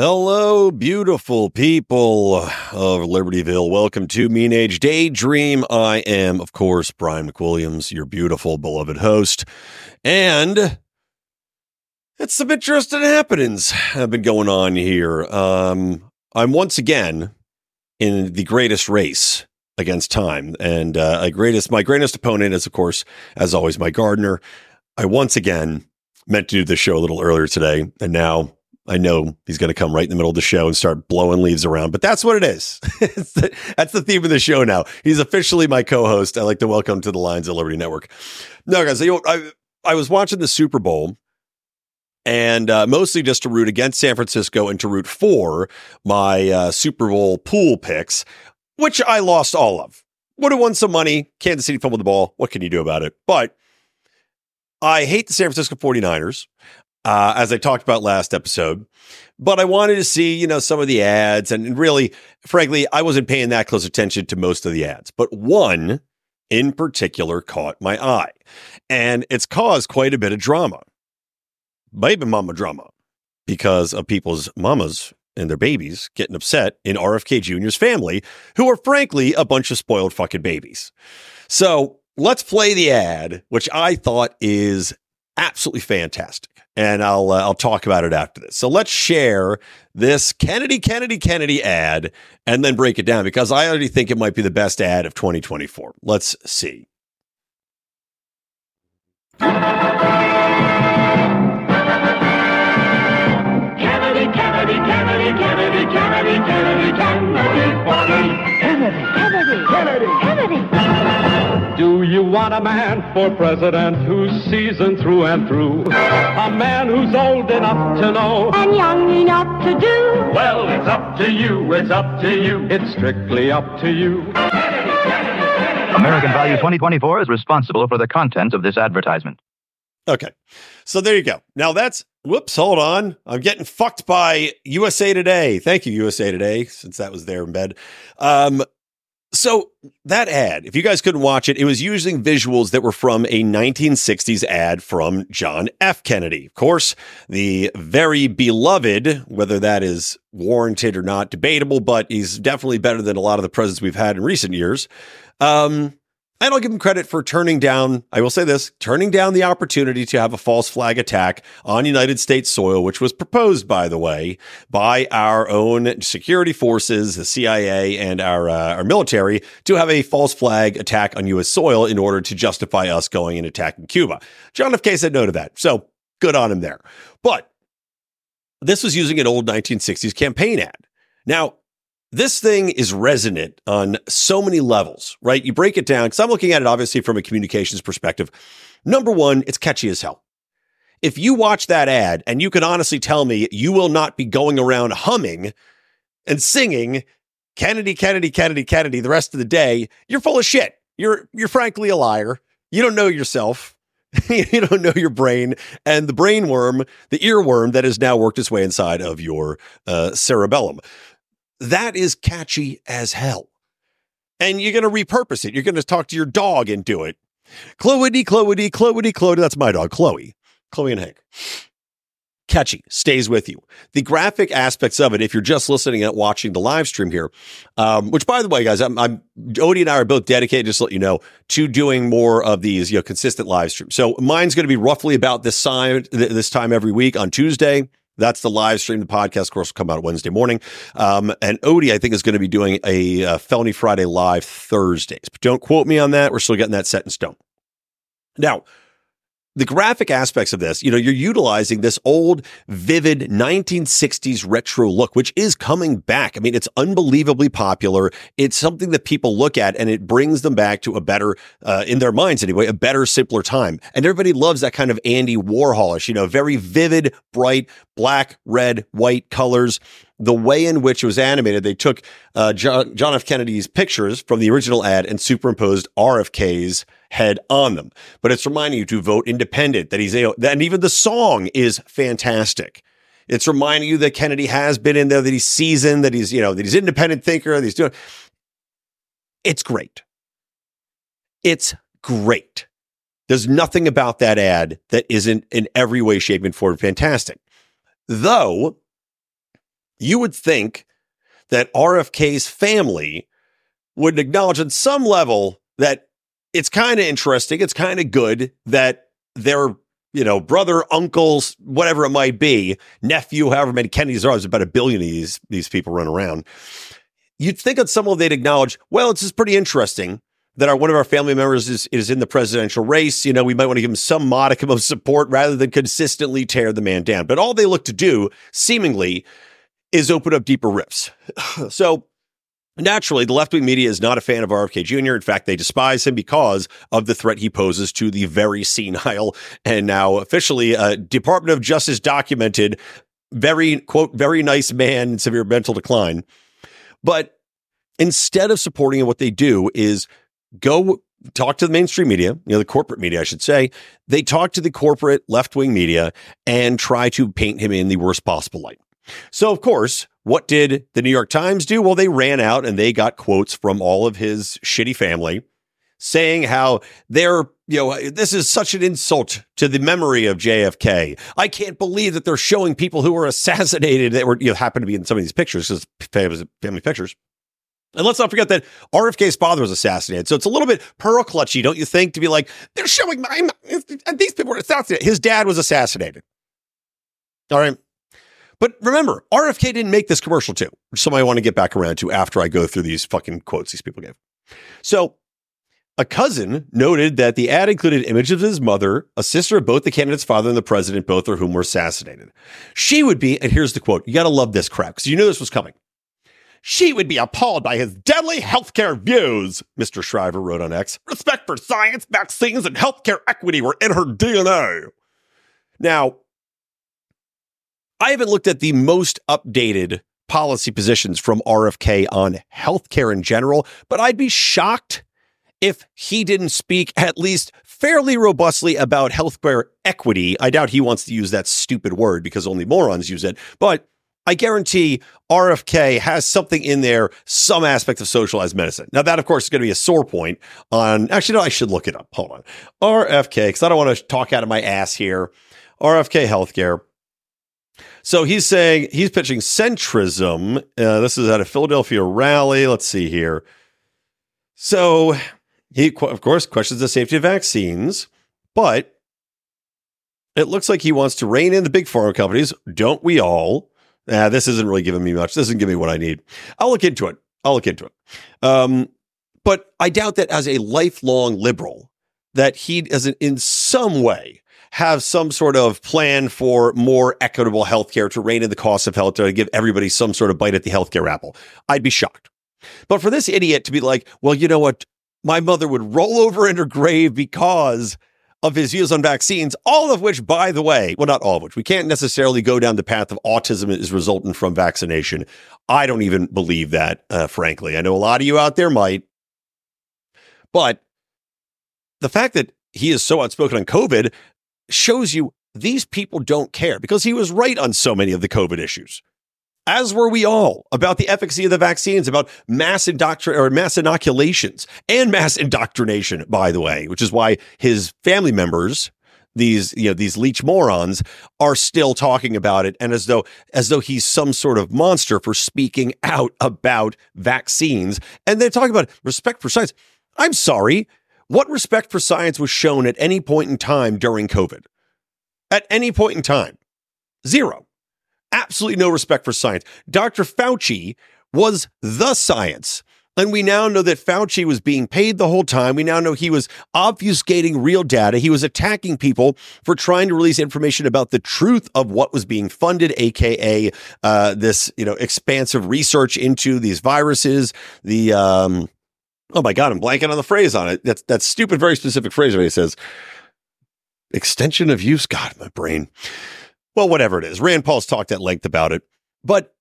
Hello, beautiful people of Libertyville. Welcome to Mean Age Daydream. I am, of course, Brian McWilliams, your beautiful, beloved host. And it's some interesting happenings have been going on here. Um, I'm once again in the greatest race against time. And uh, a greatest, my greatest opponent is, of course, as always, my gardener. I once again meant to do this show a little earlier today, and now I know he's going to come right in the middle of the show and start blowing leaves around, but that's what it is. that's the theme of the show now. He's officially my co-host. I like to welcome to the Lions of Liberty Network. No, guys, you know, I I was watching the Super Bowl and uh, mostly just to root against San Francisco and to root for my uh, Super Bowl pool picks, which I lost all of. Would have won some money. Kansas City fumbled the ball. What can you do about it? But I hate the San Francisco 49ers uh, as I talked about last episode. But I wanted to see, you know, some of the ads. And really, frankly, I wasn't paying that close attention to most of the ads. But one in particular caught my eye. And it's caused quite a bit of drama. Baby mama drama because of people's mamas and their babies getting upset in RFK Jr.'s family, who are frankly a bunch of spoiled fucking babies. So let's play the ad, which I thought is absolutely fantastic and I'll uh, I'll talk about it after this. So let's share this Kennedy Kennedy Kennedy ad and then break it down because I already think it might be the best ad of 2024. Let's see. A man for president who's seasoned through and through? A man who's old enough to know? And young enough to do. Well, it's up to you, it's up to you. It's strictly up to you. American Value 2024 is responsible for the content of this advertisement. Okay. So there you go. Now that's whoops, hold on. I'm getting fucked by USA Today. Thank you, USA Today, since that was there in bed. Um, so that ad, if you guys couldn't watch it, it was using visuals that were from a 1960s ad from John F. Kennedy. Of course, the very beloved, whether that is warranted or not, debatable, but he's definitely better than a lot of the presidents we've had in recent years. Um, and I'll give him credit for turning down, I will say this, turning down the opportunity to have a false flag attack on United States soil, which was proposed, by the way, by our own security forces, the CIA and our, uh, our military to have a false flag attack on U.S. soil in order to justify us going and attacking Cuba. John F. K said no to that. So good on him there. But this was using an old 1960s campaign ad. Now, this thing is resonant on so many levels, right? You break it down because I'm looking at it obviously from a communications perspective. Number one, it's catchy as hell. If you watch that ad and you can honestly tell me you will not be going around humming and singing Kennedy, Kennedy, Kennedy, Kennedy the rest of the day, you're full of shit. You're you're frankly a liar. You don't know yourself. you don't know your brain and the brain worm, the earworm that has now worked its way inside of your uh, cerebellum that is catchy as hell. And you're going to repurpose it. You're going to talk to your dog and do it. Chloe, Chloe, Chloe, Chloe. That's my dog, Chloe. Chloe and Hank. Catchy, stays with you. The graphic aspects of it, if you're just listening and watching the live stream here, um, which by the way, guys, I'm, I'm Odie and I are both dedicated, just to let you know, to doing more of these, you know, consistent live streams. So mine's going to be roughly about this time, this time every week on Tuesday. That's the live stream. The podcast, of course, will come out Wednesday morning. Um, and Odie, I think, is going to be doing a uh, Felony Friday live Thursdays. But don't quote me on that. We're still getting that set in stone. Now, the graphic aspects of this, you know, you're utilizing this old, vivid 1960s retro look, which is coming back. I mean, it's unbelievably popular. It's something that people look at and it brings them back to a better, uh, in their minds anyway, a better, simpler time. And everybody loves that kind of Andy Warholish, you know, very vivid, bright, black, red, white colors. the way in which it was animated, they took uh, John, John F. Kennedy's pictures from the original ad and superimposed RFK's head on them. But it's reminding you to vote independent, that he's, a, and even the song is fantastic. It's reminding you that Kennedy has been in there, that he's seasoned, that he's, you know, that he's independent thinker, that he's doing. It's great. It's great. There's nothing about that ad that isn't in every way, shape, and form fantastic. Though you would think that RFK's family would acknowledge on some level that it's kind of interesting, it's kind of good that their, you know, brother, uncles, whatever it might be, nephew, however many Kennedys are, there's about a billion of these, these people run around. You'd think at some level they'd acknowledge, well, it's just pretty interesting that our one of our family members is is in the presidential race, you know, we might want to give him some modicum of support rather than consistently tear the man down. But all they look to do, seemingly, is open up deeper rifts. so naturally, the left wing media is not a fan of RFK Jr. In fact, they despise him because of the threat he poses to the very senile and now officially uh, Department of Justice documented very quote very nice man in severe mental decline. But instead of supporting what they do is go talk to the mainstream media, you know, the corporate media, I should say. They talk to the corporate left wing media and try to paint him in the worst possible light. So, of course, what did the New York Times do? Well, they ran out and they got quotes from all of his shitty family saying how they're, you know, this is such an insult to the memory of JFK. I can't believe that they're showing people who were assassinated that were, you know, happen to be in some of these pictures because family pictures. And let's not forget that RFK's father was assassinated. So it's a little bit pearl clutchy, don't you think, to be like, they're showing my, these people were assassinated. His dad was assassinated. All right. But remember, RFK didn't make this commercial too, which somebody I want to get back around to after I go through these fucking quotes these people gave. So a cousin noted that the ad included images of his mother, a sister of both the candidate's father and the president, both of whom were assassinated. She would be, and here's the quote, you got to love this crap because you knew this was coming. She would be appalled by his deadly healthcare views, Mr. Shriver wrote on X. Respect for science, vaccines, and healthcare equity were in her DNA. Now, I haven't looked at the most updated policy positions from RFK on healthcare in general, but I'd be shocked if he didn't speak at least fairly robustly about healthcare equity. I doubt he wants to use that stupid word because only morons use it, but I guarantee RFK has something in there, some aspect of socialized medicine. Now, that, of course, is going to be a sore point on. Actually, no, I should look it up. Hold on. RFK, because I don't want to talk out of my ass here. RFK healthcare. So he's saying he's pitching centrism. Uh, this is at a Philadelphia rally. Let's see here. So he, of course, questions the safety of vaccines, but it looks like he wants to rein in the big pharma companies. Don't we all? nah, this isn't really giving me much. This isn't giving me what I need. I'll look into it. I'll look into it. Um, but I doubt that as a lifelong liberal, that he doesn't in some way have some sort of plan for more equitable healthcare to rein in the cost of healthcare to give everybody some sort of bite at the healthcare apple. I'd be shocked. But for this idiot to be like, well, you know what? My mother would roll over in her grave because of his views on vaccines, all of which, by the way, well, not all of which, we can't necessarily go down the path of autism is resultant from vaccination. I don't even believe that, uh, frankly. I know a lot of you out there might. But the fact that he is so outspoken on COVID shows you these people don't care because he was right on so many of the COVID issues as were we all, about the efficacy of the vaccines, about mass indoctr- or mass inoculations and mass indoctrination, by the way, which is why his family members, these you know these leech morons, are still talking about it, and as though as though he's some sort of monster for speaking out about vaccines, and they're talking about respect for science. I'm sorry, what respect for science was shown at any point in time during COVID? At any point in time, zero absolutely no respect for science. Dr. Fauci was the science. And we now know that Fauci was being paid the whole time. We now know he was obfuscating real data. He was attacking people for trying to release information about the truth of what was being funded, aka uh, this you know expansive research into these viruses. The um, oh my god, I'm blanking on the phrase on it. That's that stupid, very specific phrase where he says extension of use. God, my brain well, whatever it is. Rand Paul's talked at length about it. But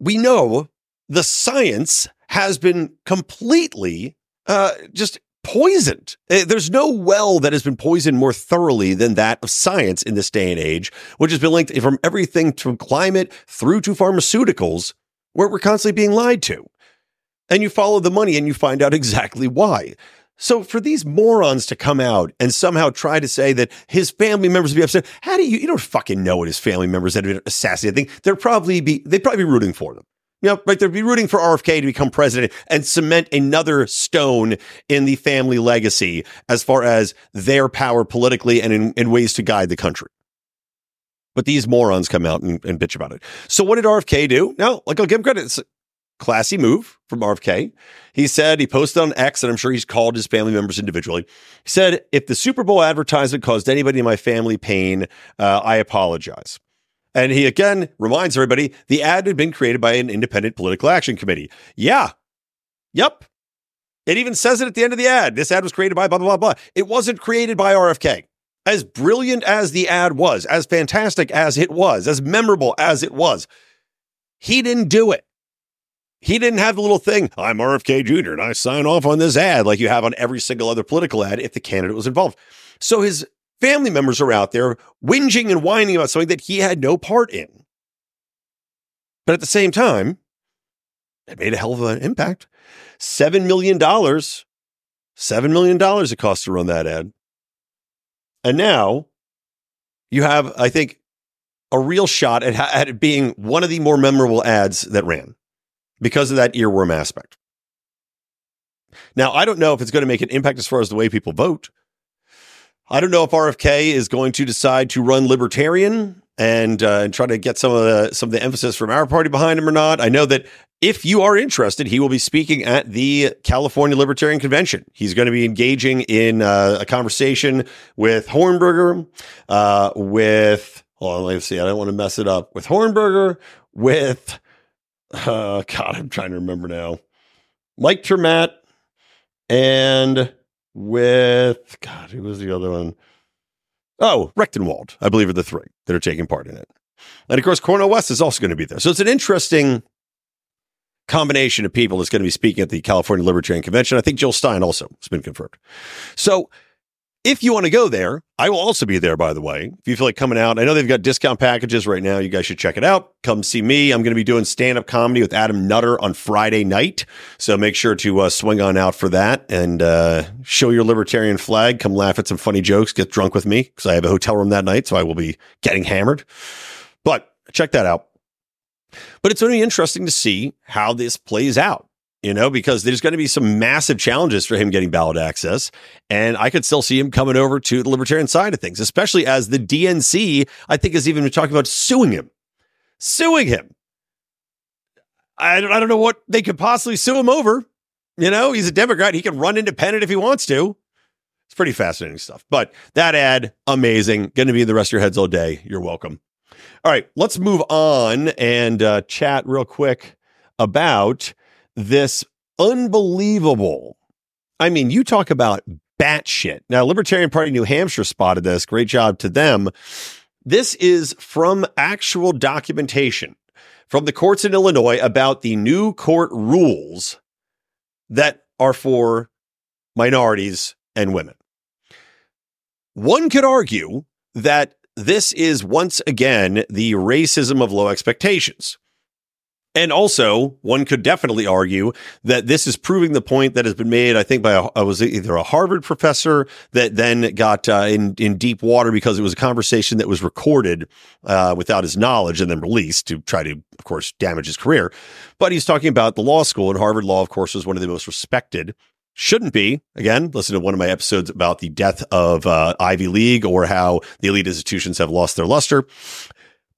we know the science has been completely uh, just poisoned. Uh, There's no well that has been poisoned more thoroughly than that of science in this day and age, which has been linked from everything from climate through to pharmaceuticals, where we're constantly being lied to. And you follow the money and you find out exactly why. So for these morons to come out and somehow try to say that his family members would be upset, how do you you don't fucking know what his family members that have been assassinated? They're probably be they'd probably be rooting for them. You know, right? They'd be rooting for RFK to become president and cement another stone in the family legacy as far as their power politically and in, in ways to guide the country. But these morons come out and, and bitch about it. So what did RFK do? No, like I'll give him credit. Classy move from RFK. He said he posted on X, and I'm sure he's called his family members individually. He said, "If the Super Bowl advertisement caused anybody in my family pain, uh, I apologize." And he again reminds everybody the ad had been created by an independent political action committee. Yeah. Yep. It even says it at the end of the ad. This ad was created by blah, blah, blah, blah. It wasn't created by RFK. As brilliant as the ad was, as fantastic as it was, as memorable as it was, he didn't do it. He didn't have the little thing, I'm RFK Jr. and I sign off on this ad like you have on every single other political ad if the candidate was involved. So his family members are out there whinging and whining about something that he had no part in. But at the same time, it made a hell of an impact. $7 million. $7 million it cost to run that ad. And now you have, I think, a real shot at, at being one of the more memorable ads that ran because of that earworm aspect. Now, I don't know if it's going to make an impact as far as the way people vote. I don't know if RFK is going to decide to run libertarian and uh, and try to get some of the some of the emphasis from our party behind him or not. I know that if you are interested, he will be speaking at the California Libertarian Convention. He's going to be engaging in uh, a conversation with Hornberger, uh, with on, let's see, I don't want to mess it up with Hornberger, with uh, God, I'm trying to remember now, Mike ter Maat, and with God, who was the other one? Oh, Rectenwald, I believe, are the three that are taking part in it. And of course, Cornel West is also going to be there. So it's an interesting combination of people that's going to be speaking at the California Libertarian Convention. I think Jill Stein also has been confirmed. So if you want to go there, I will also be there, by the way. If you feel like coming out, I know they've got discount packages right now. You guys should check it out. Come see me. I'm going to be doing stand up comedy with Adam Nutter on Friday night. So make sure to uh, swing on out for that and uh, show your libertarian flag. Come laugh at some funny jokes. Get drunk with me because I have a hotel room that night. So I will be getting hammered. But check that out. But it's going to be interesting to see how this plays out you know, because there's going to be some massive challenges for him getting ballot access. And I could still see him coming over to the libertarian side of things, especially as the DNC, I think, is even been talking about suing him. Suing him. I don't, I don't know what they could possibly sue him over. You know, he's a Democrat. He can run independent if he wants to. It's pretty fascinating stuff. But that ad, amazing. Going to be in the rest of your heads all day. You're welcome. All right, let's move on and uh, chat real quick about this unbelievable. I mean, you talk about batshit. Now, Libertarian Party New Hampshire spotted this. Great job to them. This is from actual documentation from the courts in Illinois about the new court rules that are for minorities and women. One could argue that this is once again the racism of low expectations. And also, one could definitely argue that this is proving the point that has been made, I think, by a, uh, was either a Harvard professor that then got uh, in, in deep water because it was a conversation that was recorded uh, without his knowledge and then released to try to, of course, damage his career. But he's talking about the law school, and Harvard Law, of course, was one of the most respected shouldn't be. Again, listen to one of my episodes about the death of uh, Ivy League or how the elite institutions have lost their luster.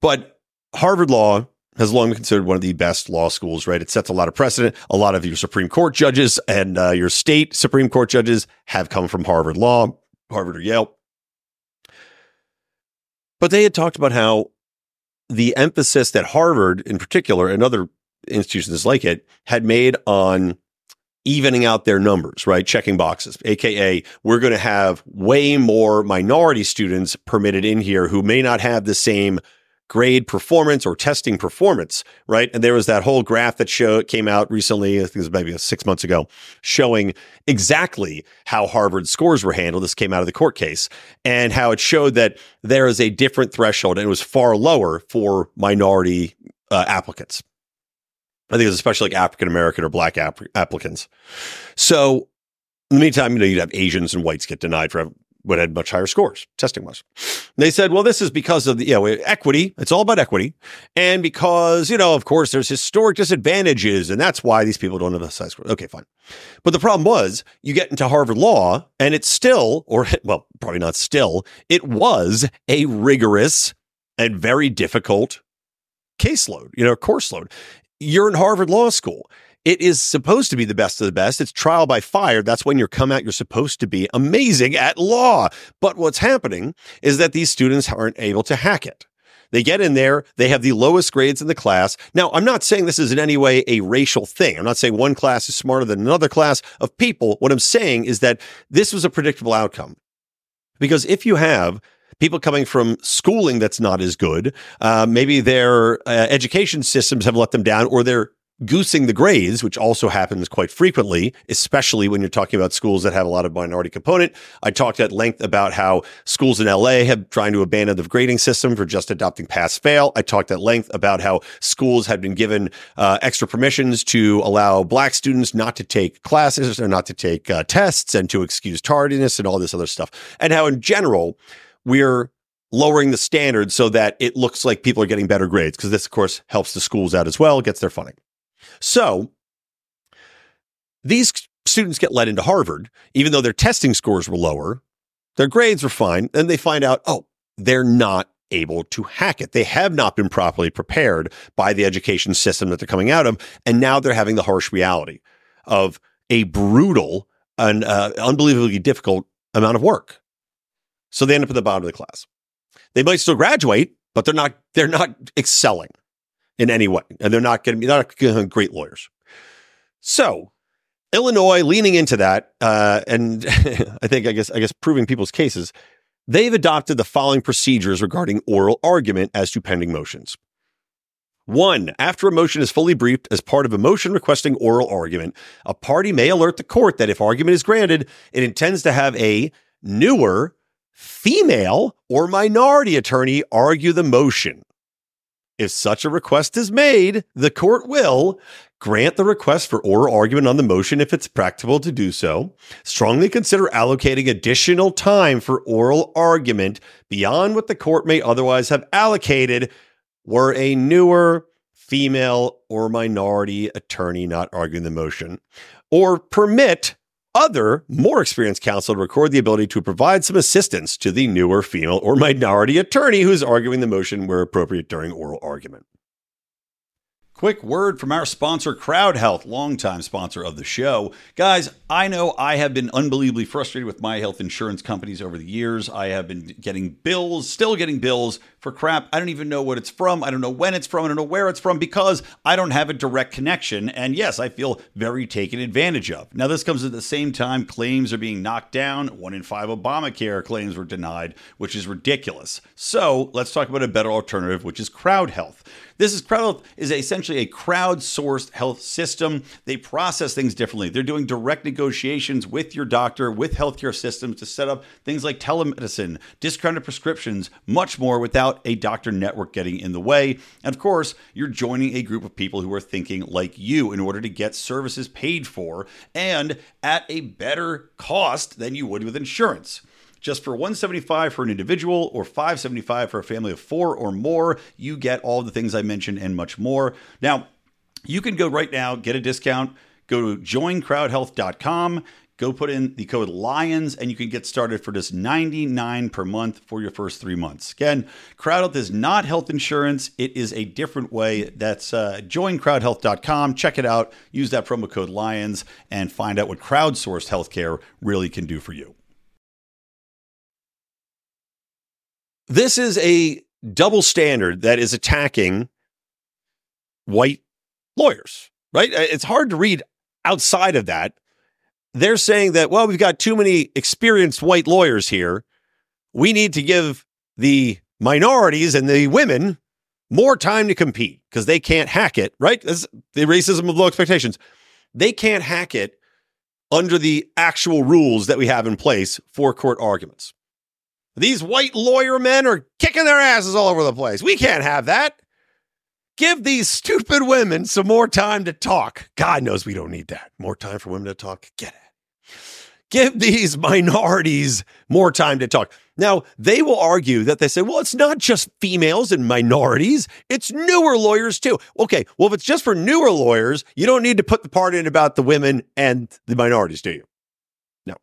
But Harvard Law has long been considered one of the best law schools, right? It sets a lot of precedent. A lot of your Supreme Court judges and uh, your state Supreme Court judges have come from Harvard Law, Harvard or Yale. But they had talked about how the emphasis that Harvard, in particular, and other institutions like it, had made on evening out their numbers, right? Checking boxes, AKA, we're going to have way more minority students permitted in here who may not have the same grade performance or testing performance, right? And there was that whole graph that showed came out recently, I think it was maybe six months ago, showing exactly how Harvard scores were handled. This came out of the court case and how it showed that there is a different threshold and it was far lower for minority uh, applicants. I think it was especially like African American or black app- applicants. So in the meantime, you know, you'd have Asians and whites get denied for what had much higher scores testing wise. They said, well, this is because of the, you know, equity. It's all about equity. And because, you know, of course, there's historic disadvantages. And that's why these people don't have a high score. Okay, fine. But the problem was you get into Harvard Law and it's still, or well, probably not still, it was a rigorous and very difficult caseload, you know, course load. You're in Harvard Law School. It is supposed to be the best of the best. It's trial by fire. That's when you come out, you're supposed to be amazing at law. But what's happening is that these students aren't able to hack it. They get in there, they have the lowest grades in the class. Now, I'm not saying this is in any way a racial thing. I'm not saying one class is smarter than another class of people. What I'm saying is that this was a predictable outcome. Because if you have people coming from schooling that's not as good, uh, maybe their uh, education systems have let them down, or their goosing the grades, which also happens quite frequently, especially when you're talking about schools that have a lot of minority component. I talked at length about how schools in LA have trying to abandon the grading system for just adopting pass fail. I talked at length about how schools had been given uh, extra permissions to allow black students not to take classes or not to take uh, tests and to excuse tardiness and all this other stuff. And how in general, we're lowering the standards so that it looks like people are getting better grades because this of course helps the schools out as well, gets their funding. So these students get let into Harvard, even though their testing scores were lower, their grades were fine. Then they find out, oh, they're not able to hack it. They have not been properly prepared by the education system that they're coming out of. And now they're having the harsh reality of a brutal and uh, unbelievably difficult amount of work. So they end up at the bottom of the class. They might still graduate, but they're not, they're not excelling in any way, and they're not going to be not great lawyers. So Illinois leaning into that, uh, and I think I guess I guess proving people's cases, they've adopted the following procedures regarding oral argument as to pending motions. One, after a motion is fully briefed as part of a motion requesting oral argument, a party may alert the court that if argument is granted, it intends to have a newer female or minority attorney argue the motion. If such a request is made, the court will grant the request for oral argument on the motion if it's practicable to do so, strongly consider allocating additional time for oral argument beyond what the court may otherwise have allocated were a newer female or minority attorney not arguing the motion, or permit other, more experienced counsel to record the ability to provide some assistance to the newer female or minority attorney who's arguing the motion where appropriate during oral argument. Quick word from our sponsor, Crowd Health, longtime sponsor of the show. Guys, I know I have been unbelievably frustrated with my health insurance companies over the years. I have been getting bills, still getting bills for crap. I don't even know what it's from. I don't know when it's from. I don't know where it's from because I don't have a direct connection. And yes, I feel very taken advantage of. Now, this comes at the same time claims are being knocked down. One in five Obamacare claims were denied, which is ridiculous. So let's talk about a better alternative, which is Crowd Health. This is Crowd Health is essentially a crowdsourced health system. They process things differently. They're doing direct negotiations with your doctor, with healthcare systems to set up things like telemedicine, discounted prescriptions, much more without a doctor network getting in the way. And of course, you're joining a group of people who are thinking like you in order to get services paid for and at a better cost than you would with insurance. Just for 175 for an individual or 575 for a family of 4 or more, you get all the things I mentioned and much more. Now, you can go right now, get a discount, go to joincrowdhealth.com, go put in the code LIONS, and you can get started for just 99 per month for your first three months. Again, CrowdHealth is not health insurance. It is a different way. That's uh, joincrowdhealth.com. Check it out. Use that promo code LIONS and find out what crowdsourced healthcare really can do for you. This is a double standard that is attacking white lawyers, right? Uh, It's hard to read outside of that. They're saying that, well, we've got too many experienced white lawyers here. We need to give the minorities and the women more time to compete because they can't hack it, right? That's the racism of low expectations. They can't hack it under the actual rules that we have in place for court arguments. These white lawyer men are kicking their asses all over the place. We can't have that. Give these stupid women some more time to talk. God knows we don't need that. More time for women to talk. Get it. Give these minorities more time to talk. Now, they will argue that they say, well, it's not just females and minorities, it's newer lawyers too. Okay, well, if it's just for newer lawyers, you don't need to put the part in about the women and the minorities, do you? No.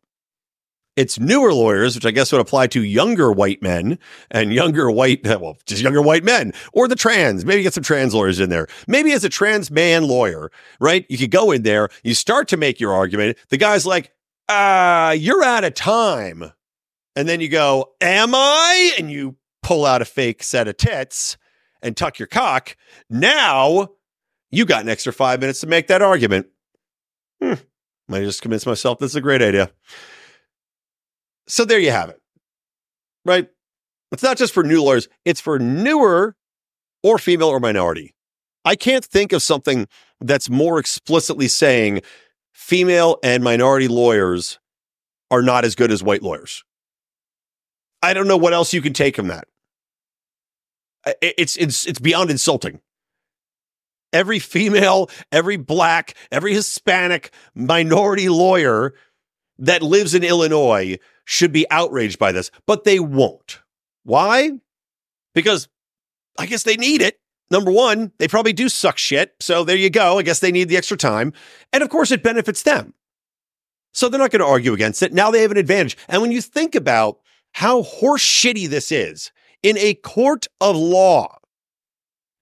It's newer lawyers, which I guess would apply to younger white men and younger white, well, just younger white men or the trans. Maybe get some trans lawyers in there. Maybe as a trans man lawyer, right? You could go in there, you start to make your argument. The guy's like, uh, you're out of time. And then you go, am I? And you pull out a fake set of tits and tuck your cock. Now you got an extra five minutes to make that argument. Hmm. I just convinced myself this is a great idea. So there you have it. Right? It's not just for new lawyers, it's for newer or female or minority. I can't think of something that's more explicitly saying female and minority lawyers are not as good as white lawyers. I don't know what else you can take from that. It's it's it's beyond insulting. Every female, every black, every Hispanic minority lawyer that lives in Illinois should be outraged by this, but they won't. Why? Because I guess they need it. Number one, they probably do suck shit. So there you go. I guess they need the extra time. And of course, it benefits them. So they're not going to argue against it. Now they have an advantage. And when you think about how horse shitty this is in a court of law,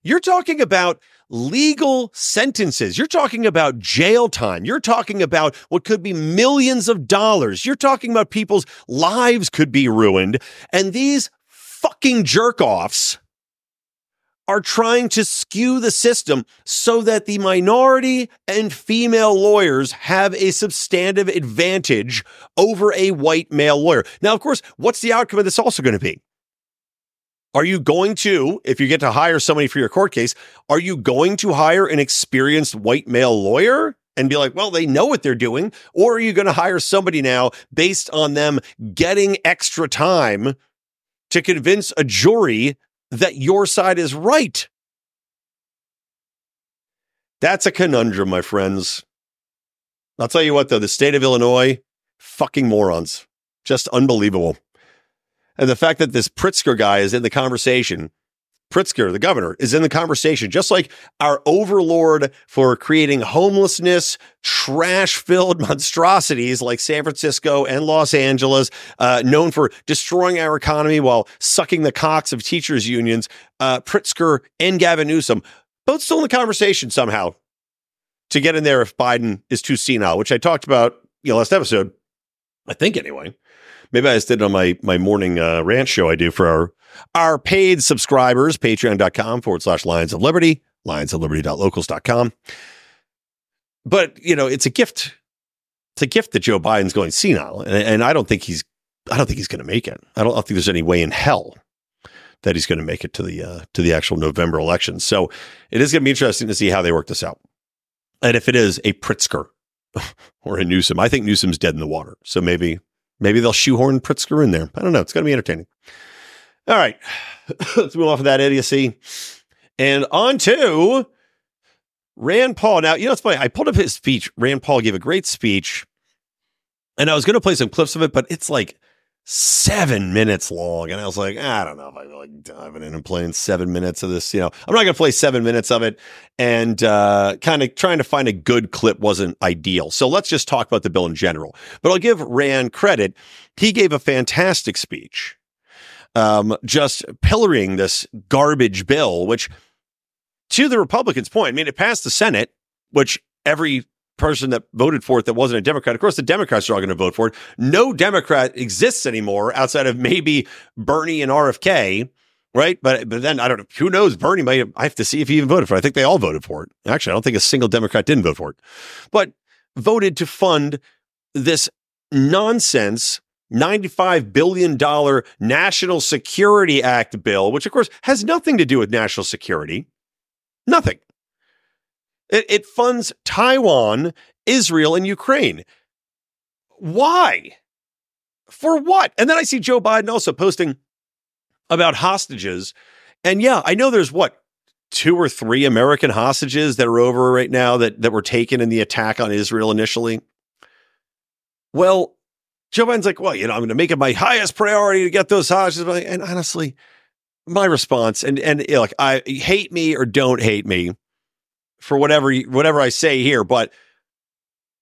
you're talking about legal sentences. You're talking about jail time. You're talking about what could be millions of dollars. You're talking about people's lives could be ruined. And these fucking jerk offs are trying to skew the system so that the minority and female lawyers have a substantive advantage over a white male lawyer. Now, of course, what's the outcome of this also going to be? Are you going to, if you get to hire somebody for your court case, are you going to hire an experienced white male lawyer and be like, well, they know what they're doing? Or are you going to hire somebody now based on them getting extra time to convince a jury that your side is right? That's a conundrum, my friends. I'll tell you what, though, the state of Illinois, fucking morons. Just unbelievable. And the fact that this Pritzker guy is in the conversation, Pritzker, the governor, is in the conversation, just like our overlord for creating homelessness, trash filled monstrosities like San Francisco and Los Angeles, uh, known for destroying our economy while sucking the cocks of teachers' unions. Uh, Pritzker and Gavin Newsom, both still in the conversation somehow to get in there if Biden is too senile, which I talked about you know, last episode. I think anyway. Maybe I just did it on my my morning uh, rant show I do for our our paid subscribers, patreon.com forward slash Lions of Liberty, lionsofliberty.locals.com. But, you know, it's a gift. It's a gift that Joe Biden's going senile. And, and I don't think he's I don't think he's going to make it. I don't, I don't think there's any way in hell that he's going to make it to the uh, to the actual November election. So it is going to be interesting to see how they work this out. And if it is a Pritzker or a Newsom, I think Newsom's dead in the water. So maybe maybe they'll shoehorn Pritzker in there. I don't know. It's going to be entertaining. All right, let's move off of that idiocy and on to Rand Paul. Now you know it's funny. I pulled up his speech. Rand Paul gave a great speech, and I was going to play some clips of it, but it's like seven minutes long. And I was like, I don't know if I'm like diving in and playing seven minutes of this. You know, I'm not going to play seven minutes of it. And uh, kind of trying to find a good clip wasn't ideal. So let's just talk about the bill in general. But I'll give Rand credit. He gave a fantastic speech, um, just pillorying this garbage bill, which to the Republicans' point, I mean, it passed the Senate, which every person that voted for it that wasn't a Democrat. Of course, the Democrats are all going to vote for it. No Democrat exists anymore outside of maybe Bernie and RFK, right? But but then I don't know. Who knows? Bernie might. I have to see if he even voted for it. I think they all voted for it. Actually, I don't think a single Democrat didn't vote for it, but voted to fund this nonsense $95 billion National Security Act bill, which of course has nothing to do with national security. Nothing. It, it funds Taiwan, Israel, and Ukraine. Why? For what? And then I see Joe Biden also posting about hostages. And yeah, I know there's what, two or three American hostages that are over right now that, that were taken in the attack on Israel initially. Well, Joe Biden's like, well, you know, I'm going to make it my highest priority to get those hostages. And honestly, my response, and and you know, like, I hate me or don't hate me for whatever whatever I say here, but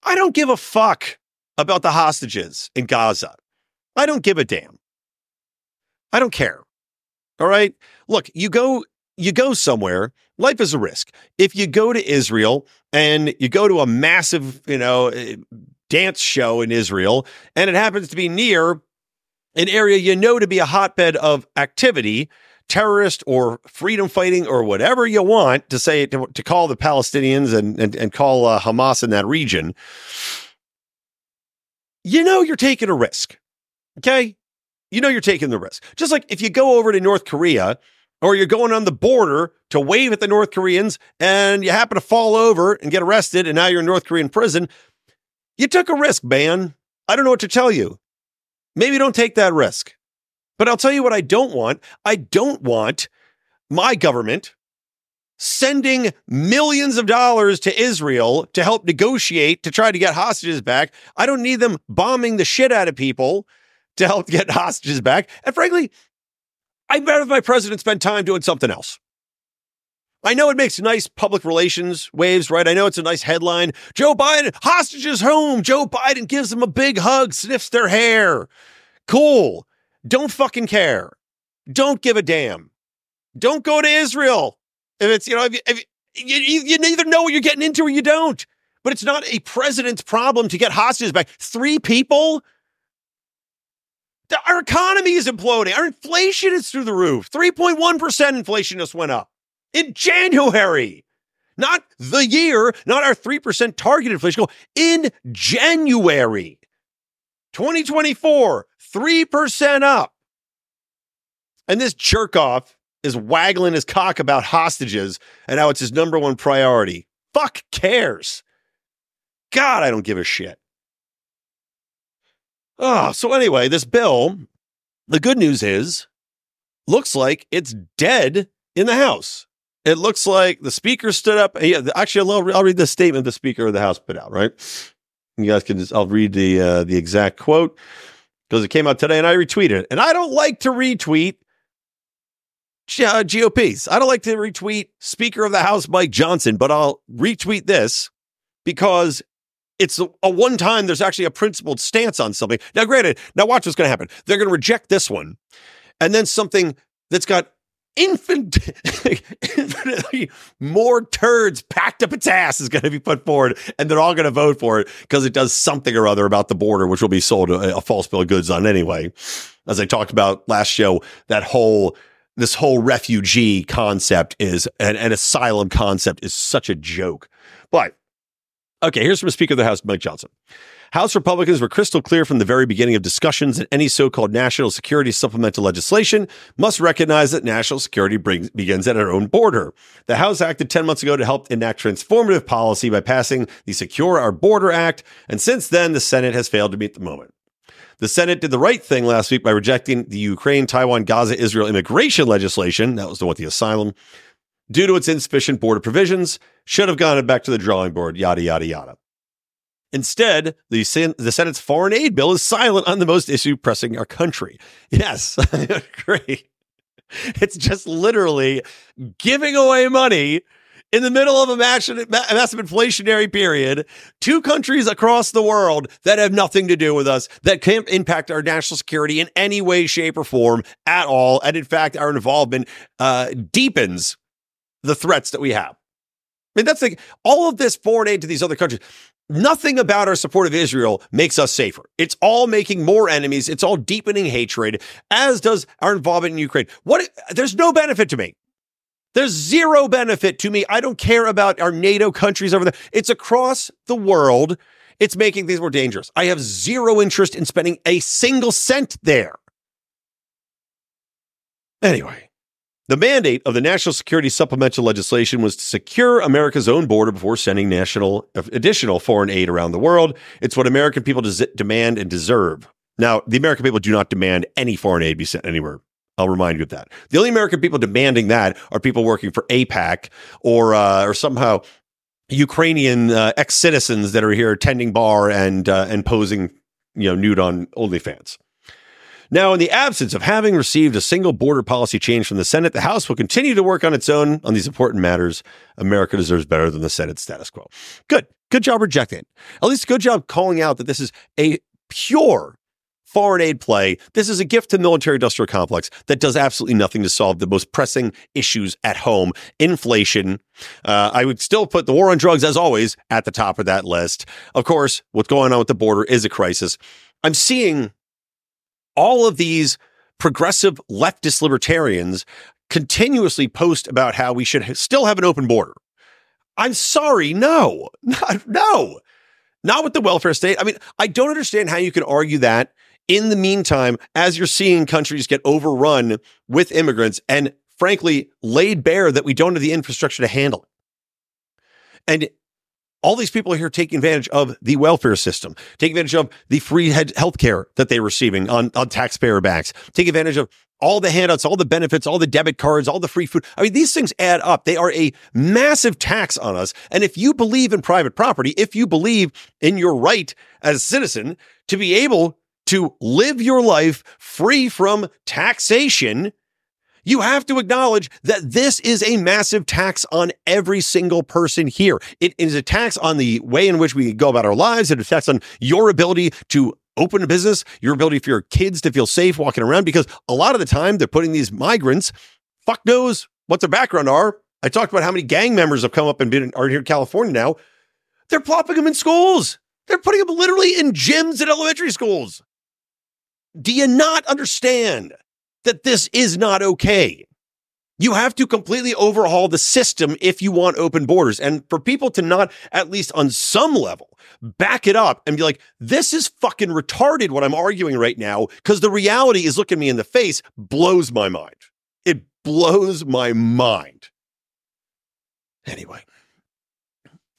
I don't give a fuck about the hostages in Gaza. I don't give a damn. I don't care. All right. Look, you go you go somewhere, life is a risk. If you go to Israel and you go to a massive, you know, eh, dance show in Israel and it happens to be near an area you know to be a hotbed of activity, terrorist or freedom fighting or whatever you want to say to, to call the Palestinians and and, and call uh, Hamas in that region, you know you're taking a risk. Okay? You know you're taking the risk. Just like if you go over to North Korea or you're going on the border to wave at the North Koreans and you happen to fall over and get arrested and now you're in North Korean prison, you took a risk, man. I don't know what to tell you. Maybe don't take that risk. But I'll tell you what I don't want. I don't want my government sending millions of dollars to Israel to help negotiate to try to get hostages back. I don't need them bombing the shit out of people to help get hostages back. And frankly, I'd rather my president spend time doing something else. I know it makes nice public relations waves, right? I know it's a nice headline. Joe Biden, hostages home. Joe Biden gives them a big hug, sniffs their hair. Cool. Don't fucking care. Don't give a damn. Don't go to Israel. If it's, you know, if you, if you, you, you either know what you're getting into or you don't. But it's not a president's problem to get hostages back. Three people? Our economy is imploding. Our inflation is through the roof. 3.1% inflation just went up in January. Not the year, not our 3% target inflation goal. In January 2024, 3% up. And this jerk off is waggling his cock about hostages and how it's his number one priority. Fuck cares. God, I don't give a shit. Oh, so anyway, this bill, the good news is, looks like it's dead in the House. It looks like the speaker stood up. Actually, I'll, I'll read the statement the Speaker of the House put out. Right, you guys can just. I'll read the uh, the exact quote because it came out today, and I retweeted it. And I don't like to retweet uh, GOPs. I don't like to retweet Speaker of the House Mike Johnson, but I'll retweet this because it's a, a one time there's actually a principled stance on something. Now, granted, now watch what's going to happen. They're going to reject this one, and then something that's got infant, infinitely more turds packed up its ass is going to be put forward, and they're all going to vote for it because it does something or other about the border, which will be sold a, a false bill of goods on anyway. As I talked about last show, that whole this whole refugee concept is an, an asylum concept is such a joke. But okay, here's from Speaker of the House, Mike Johnson. House Republicans were crystal clear from the very beginning of discussions that any so-called national security supplemental legislation must recognize that national security brings, begins at our own border. The House acted 10 months ago to help enact transformative policy by passing the Secure Our Border Act, and since then the Senate has failed to meet the moment. The Senate did the right thing last week by rejecting the Ukraine, Taiwan, Gaza, Israel immigration legislation. That was the one the asylum. Due to its insufficient border provisions, should have gone back to the drawing board, yada, yada, yada. Instead, the, Sen- the Senate's foreign aid bill is silent on the most issue pressing our country. Yes, agree. It's just literally giving away money in the middle of a massive, inflationary period to countries across the world that have nothing to do with us, that can't impact our national security in any way, shape, or form at all. And in fact, our involvement uh, deepens the threats that we have. I mean, that's like all of this foreign aid to these other countries. Nothing about our support of Israel makes us safer. It's all making more enemies. It's all deepening hatred, as does our involvement in Ukraine. What? There's no benefit to me. There's zero benefit to me. I don't care about our NATO countries over there. It's across the world. It's making things more dangerous. I have zero interest in spending a single cent there. Anyway, the mandate of the national security supplemental legislation was to secure America's own border before sending national additional foreign aid around the world. It's what American people des- demand and deserve. Now, the American people do not demand any foreign aid be sent anywhere. I'll remind you of that. The only American people demanding that are people working for AIPAC or uh, or somehow Ukrainian uh, ex citizens that are here tending bar and uh, and posing, you know, nude on OnlyFans. Now, in the absence of having received a single border policy change from the Senate, the House will continue to work on its own on these important matters. America deserves better than the Senate status quo. Good. Good job rejecting it. At least good job calling out that this is a pure foreign aid play. This is a gift to the military industrial complex that does absolutely nothing to solve the most pressing issues at home inflation. Uh, I would still put the war on drugs, as always, at the top of that list. Of course, what's going on with the border is a crisis. I'm seeing all of these progressive leftist libertarians continuously post about how we should still have an open border. I'm sorry, no, no, not with the welfare state. I mean, I don't understand how you can argue that in the meantime, as you're seeing countries get overrun with immigrants and frankly laid bare that we don't have the infrastructure to handle it. And all these people are here taking advantage of the welfare system, taking advantage of the free health care that they're receiving on, on taxpayer backs, taking advantage of all the handouts, all the benefits, all the debit cards, all the free food. I mean, these things add up. They are a massive tax on us. And if you believe in private property, if you believe in your right as a citizen to be able to live your life free from taxation, you have to acknowledge that this is a massive tax on every single person here. It is a tax on the way in which we go about our lives. It affects on your ability to open a business, your ability for your kids to feel safe walking around, because a lot of the time they're putting these migrants, fuck knows what their background are. I talked about how many gang members have come up and been are here in California now. They're plopping them in schools. They're putting them literally in gyms at elementary schools. Do you not understand that this is not okay? You have to completely overhaul the system if you want open borders. And for people to not, at least on some level, back it up and be like, this is fucking retarded what I'm arguing right now, because the reality is looking me in the face blows my mind. It blows my mind. Anyway.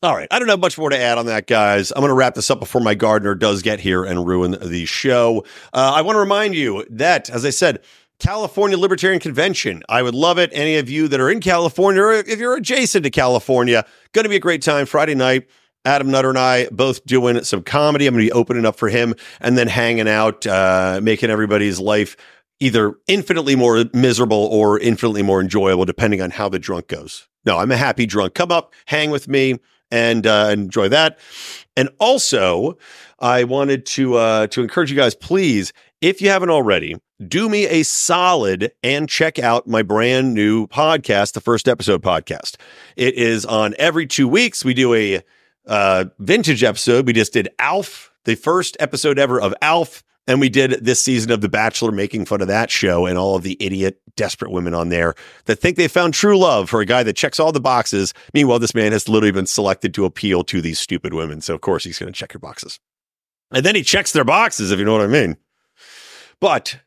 All right. I don't have much more to add on that, guys. I'm going to wrap this up before my gardener does get here and ruin the show. Uh, I want to remind you that, as I said, California Libertarian Convention. I would love it. Any of you that are in California, or if you're adjacent to California, going to be a great time Friday night. Adam Nutter and I both doing some comedy. I'm going to be opening up for him and then hanging out, uh, making everybody's life either infinitely more miserable or infinitely more enjoyable, depending on how the drunk goes. No, I'm a happy drunk. Come up, hang with me, and uh, enjoy that. And also, I wanted to uh, to encourage you guys, please, if you haven't already, do me a solid and check out my brand new podcast, the first episode podcast. It is on every two weeks. We do a uh, vintage episode. We just did Alf, the first episode ever of Alf. And we did this season of The Bachelor, making fun of that show and all of the idiot, desperate women on there that think they found true love for a guy that checks all the boxes. Meanwhile, this man has literally been selected to appeal to these stupid women. So, of course, he's going to check your boxes. And then he checks their boxes, if you know what I mean. But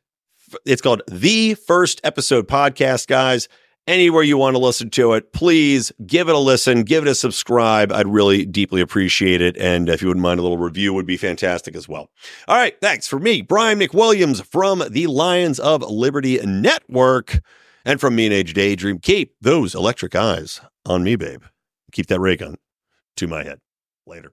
it's called The First Episode Podcast, guys anywhere you want to listen to it, please give it a listen, give it a subscribe. I'd really deeply appreciate it. And if you wouldn't mind, a little review would be fantastic as well. All right. Thanks for me, Brian McWilliams from the Lions of Liberty Network. And from Mean Age Daydream, keep those electric eyes on me, babe. Keep that ray gun to my head. Later.